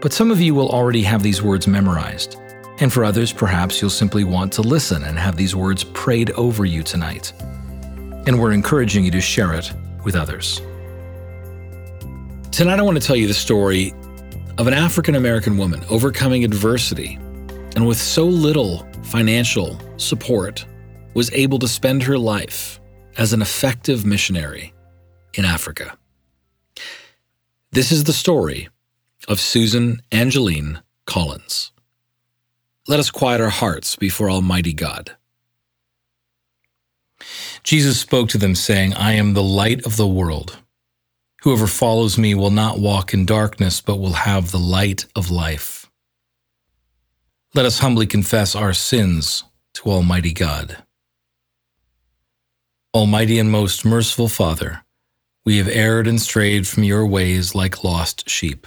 But some of you will already have these words memorized. And for others, perhaps you'll simply want to listen and have these words prayed over you tonight. And we're encouraging you to share it with others. Tonight, I want to tell you the story of an African American woman overcoming adversity and with so little financial support was able to spend her life as an effective missionary in Africa. This is the story of Susan Angeline Collins. Let us quiet our hearts before Almighty God. Jesus spoke to them, saying, I am the light of the world. Whoever follows me will not walk in darkness, but will have the light of life. Let us humbly confess our sins to Almighty God. Almighty and most merciful Father, we have erred and strayed from your ways like lost sheep.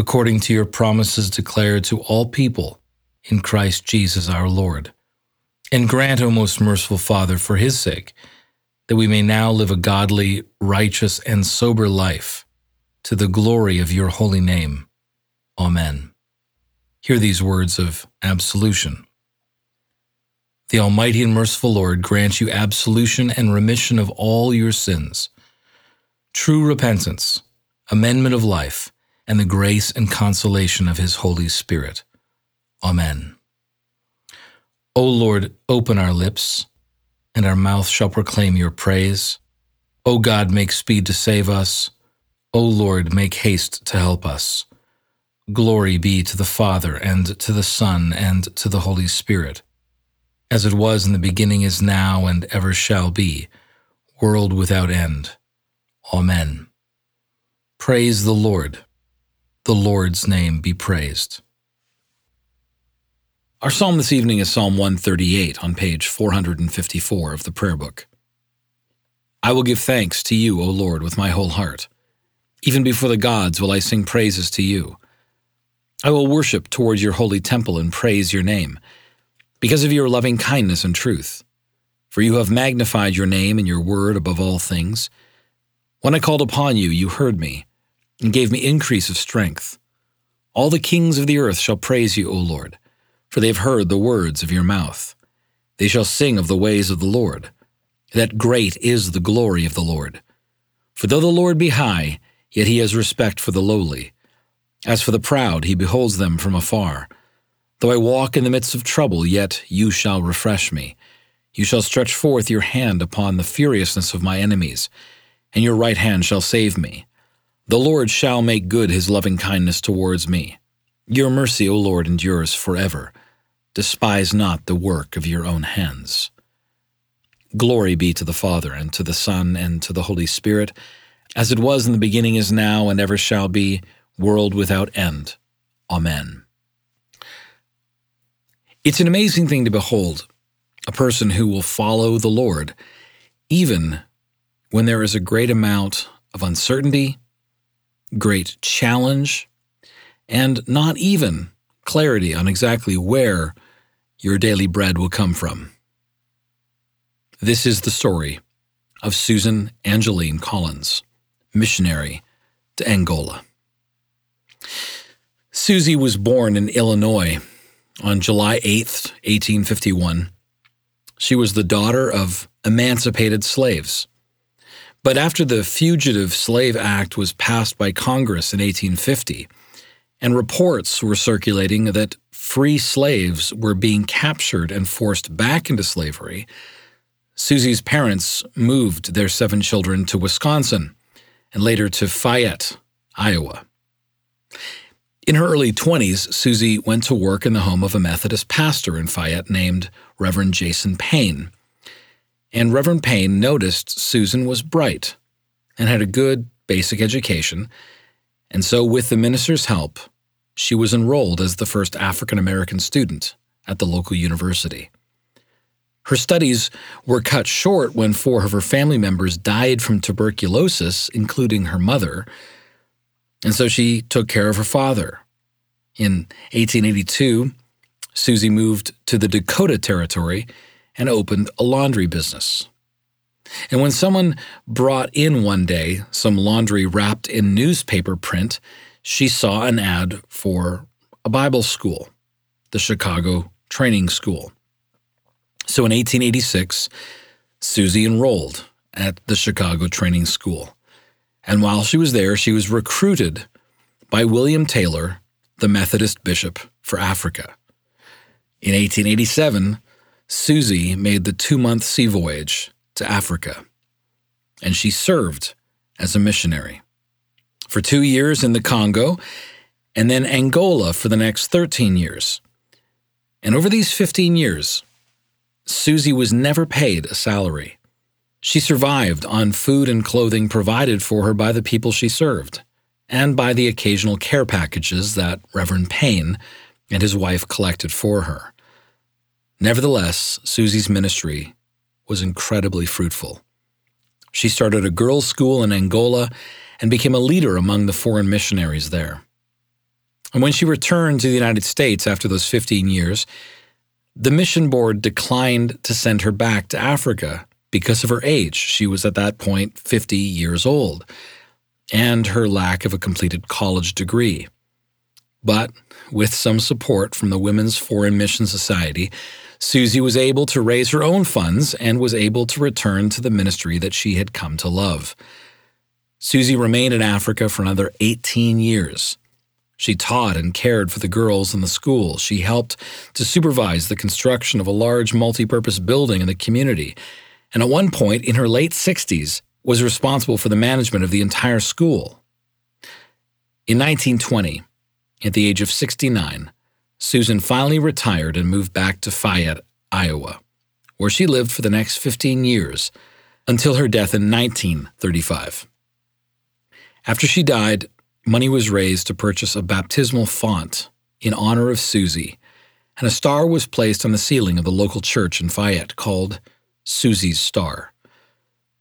according to your promises declared to all people in Christ Jesus our Lord. And grant, O most merciful Father, for his sake, that we may now live a godly, righteous, and sober life to the glory of your holy name. Amen. Hear these words of absolution. The Almighty and merciful Lord grant you absolution and remission of all your sins, true repentance, amendment of life, and the grace and consolation of his Holy Spirit. Amen. O Lord, open our lips, and our mouth shall proclaim your praise. O God, make speed to save us. O Lord, make haste to help us. Glory be to the Father, and to the Son, and to the Holy Spirit, as it was in the beginning, is now, and ever shall be, world without end. Amen. Praise the Lord the Lord's name be praised. Our psalm this evening is Psalm 138 on page 454 of the prayer book. I will give thanks to you, O Lord, with my whole heart. Even before the gods will I sing praises to you. I will worship towards your holy temple and praise your name, because of your loving kindness and truth. For you have magnified your name and your word above all things. When I called upon you, you heard me and gave me increase of strength. All the kings of the earth shall praise you, O Lord, for they have heard the words of your mouth. They shall sing of the ways of the Lord, that great is the glory of the Lord. For though the Lord be high, yet he has respect for the lowly. As for the proud, he beholds them from afar. Though I walk in the midst of trouble, yet you shall refresh me. You shall stretch forth your hand upon the furiousness of my enemies, and your right hand shall save me. The Lord shall make good his loving kindness towards me. Your mercy, O Lord, endures forever. Despise not the work of your own hands. Glory be to the Father, and to the Son, and to the Holy Spirit, as it was in the beginning, is now, and ever shall be, world without end. Amen. It's an amazing thing to behold a person who will follow the Lord, even when there is a great amount of uncertainty great challenge, and not even clarity on exactly where your daily bread will come from. This is the story of Susan Angeline Collins, missionary to Angola. Susie was born in Illinois on July 8, 1851. She was the daughter of emancipated slaves. But after the Fugitive Slave Act was passed by Congress in 1850, and reports were circulating that free slaves were being captured and forced back into slavery, Susie's parents moved their seven children to Wisconsin and later to Fayette, Iowa. In her early 20s, Susie went to work in the home of a Methodist pastor in Fayette named Reverend Jason Payne. And Reverend Payne noticed Susan was bright and had a good basic education, and so, with the minister's help, she was enrolled as the first African American student at the local university. Her studies were cut short when four of her family members died from tuberculosis, including her mother, and so she took care of her father. In 1882, Susie moved to the Dakota Territory and opened a laundry business. And when someone brought in one day some laundry wrapped in newspaper print, she saw an ad for a Bible school, the Chicago Training School. So in 1886, Susie enrolled at the Chicago Training School. And while she was there, she was recruited by William Taylor, the Methodist bishop for Africa. In 1887, Susie made the two month sea voyage to Africa, and she served as a missionary for two years in the Congo and then Angola for the next 13 years. And over these 15 years, Susie was never paid a salary. She survived on food and clothing provided for her by the people she served, and by the occasional care packages that Reverend Payne and his wife collected for her. Nevertheless, Susie's ministry was incredibly fruitful. She started a girls' school in Angola and became a leader among the foreign missionaries there. And when she returned to the United States after those 15 years, the mission board declined to send her back to Africa because of her age. She was at that point 50 years old and her lack of a completed college degree. But with some support from the Women's Foreign Mission Society, Susie was able to raise her own funds and was able to return to the ministry that she had come to love. Susie remained in Africa for another 18 years. She taught and cared for the girls in the school. She helped to supervise the construction of a large multi-purpose building in the community. And at one point in her late 60s was responsible for the management of the entire school. In 1920, at the age of 69, Susan finally retired and moved back to Fayette, Iowa, where she lived for the next 15 years until her death in 1935. After she died, money was raised to purchase a baptismal font in honor of Susie, and a star was placed on the ceiling of the local church in Fayette called Susie's Star.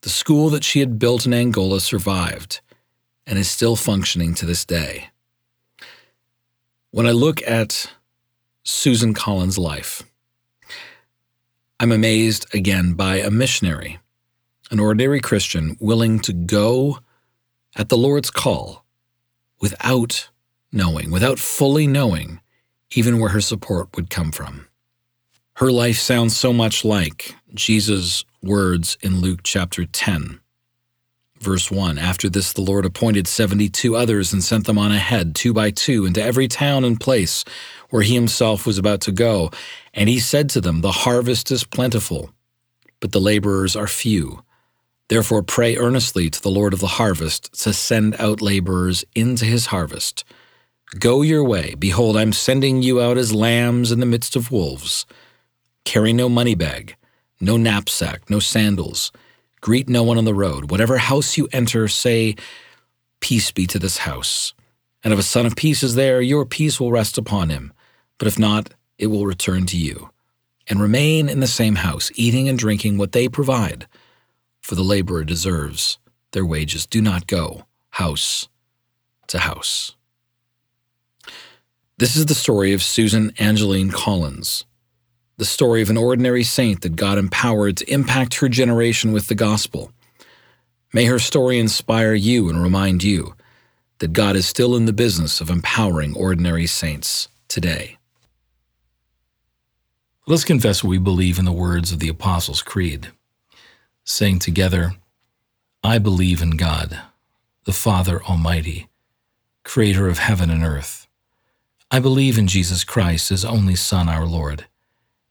The school that she had built in Angola survived and is still functioning to this day. When I look at Susan Collins' life. I'm amazed again by a missionary, an ordinary Christian willing to go at the Lord's call without knowing, without fully knowing even where her support would come from. Her life sounds so much like Jesus' words in Luke chapter 10 Verse 1 After this, the Lord appointed seventy two others and sent them on ahead, two by two, into every town and place where he himself was about to go. And he said to them, The harvest is plentiful, but the laborers are few. Therefore, pray earnestly to the Lord of the harvest to send out laborers into his harvest. Go your way. Behold, I'm sending you out as lambs in the midst of wolves. Carry no money bag, no knapsack, no sandals Greet no one on the road. Whatever house you enter, say, Peace be to this house. And if a son of peace is there, your peace will rest upon him. But if not, it will return to you. And remain in the same house, eating and drinking what they provide. For the laborer deserves their wages. Do not go house to house. This is the story of Susan Angeline Collins the story of an ordinary saint that God empowered to impact her generation with the gospel. May her story inspire you and remind you that God is still in the business of empowering ordinary saints today. Let's confess what we believe in the words of the Apostles' Creed, saying together, I believe in God, the Father Almighty, creator of heaven and earth I believe in Jesus Christ, his only Son, our Lord.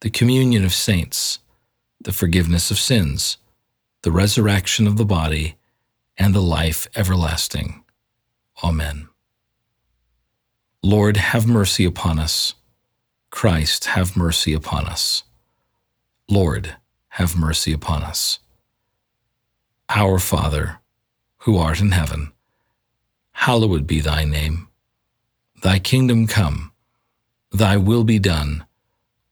the communion of saints, the forgiveness of sins, the resurrection of the body, and the life everlasting. Amen. Lord, have mercy upon us. Christ, have mercy upon us. Lord, have mercy upon us. Our Father, who art in heaven, hallowed be thy name. Thy kingdom come Thy will be done,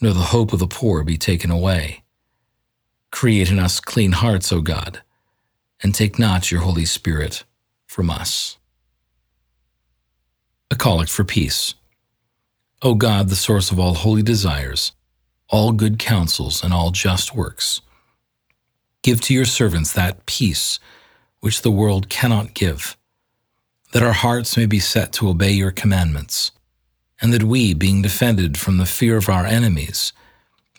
nor the hope of the poor be taken away. Create in us clean hearts, O God, and take not your Holy Spirit from us. A Collect for Peace. O God, the source of all holy desires, all good counsels, and all just works, give to your servants that peace which the world cannot give, that our hearts may be set to obey your commandments and that we, being defended from the fear of our enemies,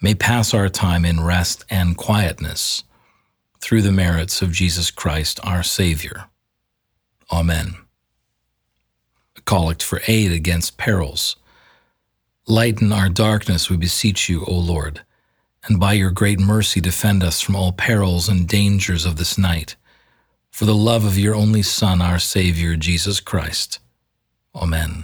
may pass our time in rest and quietness through the merits of Jesus Christ our Savior. Amen. A collect for aid against perils. Lighten our darkness, we beseech you, O Lord, and by your great mercy defend us from all perils and dangers of this night, for the love of your only Son, our Savior, Jesus Christ. Amen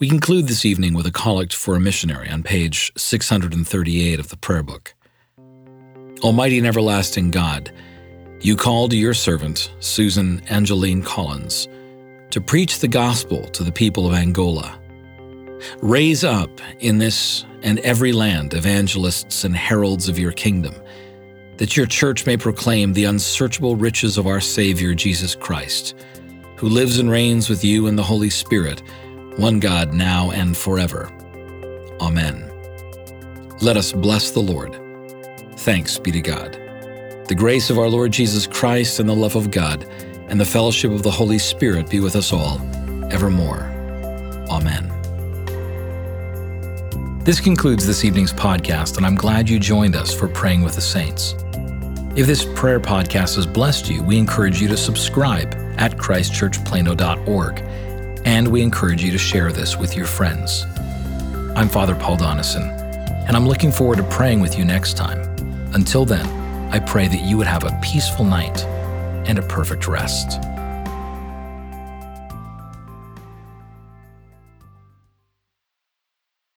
We conclude this evening with a collect for a missionary on page 638 of the prayer book. Almighty and everlasting God, you called your servant, Susan Angeline Collins, to preach the gospel to the people of Angola. Raise up in this and every land evangelists and heralds of your kingdom, that your church may proclaim the unsearchable riches of our Savior Jesus Christ, who lives and reigns with you in the Holy Spirit one God now and forever. Amen. Let us bless the Lord. Thanks be to God. The grace of our Lord Jesus Christ and the love of God and the fellowship of the Holy Spirit be with us all, evermore. Amen. This concludes this evening's podcast, and I'm glad you joined us for Praying with the Saints. If this prayer podcast has blessed you, we encourage you to subscribe at christchurchplano.org and we encourage you to share this with your friends. I'm Father Paul Donison, and I'm looking forward to praying with you next time. Until then, I pray that you would have a peaceful night and a perfect rest.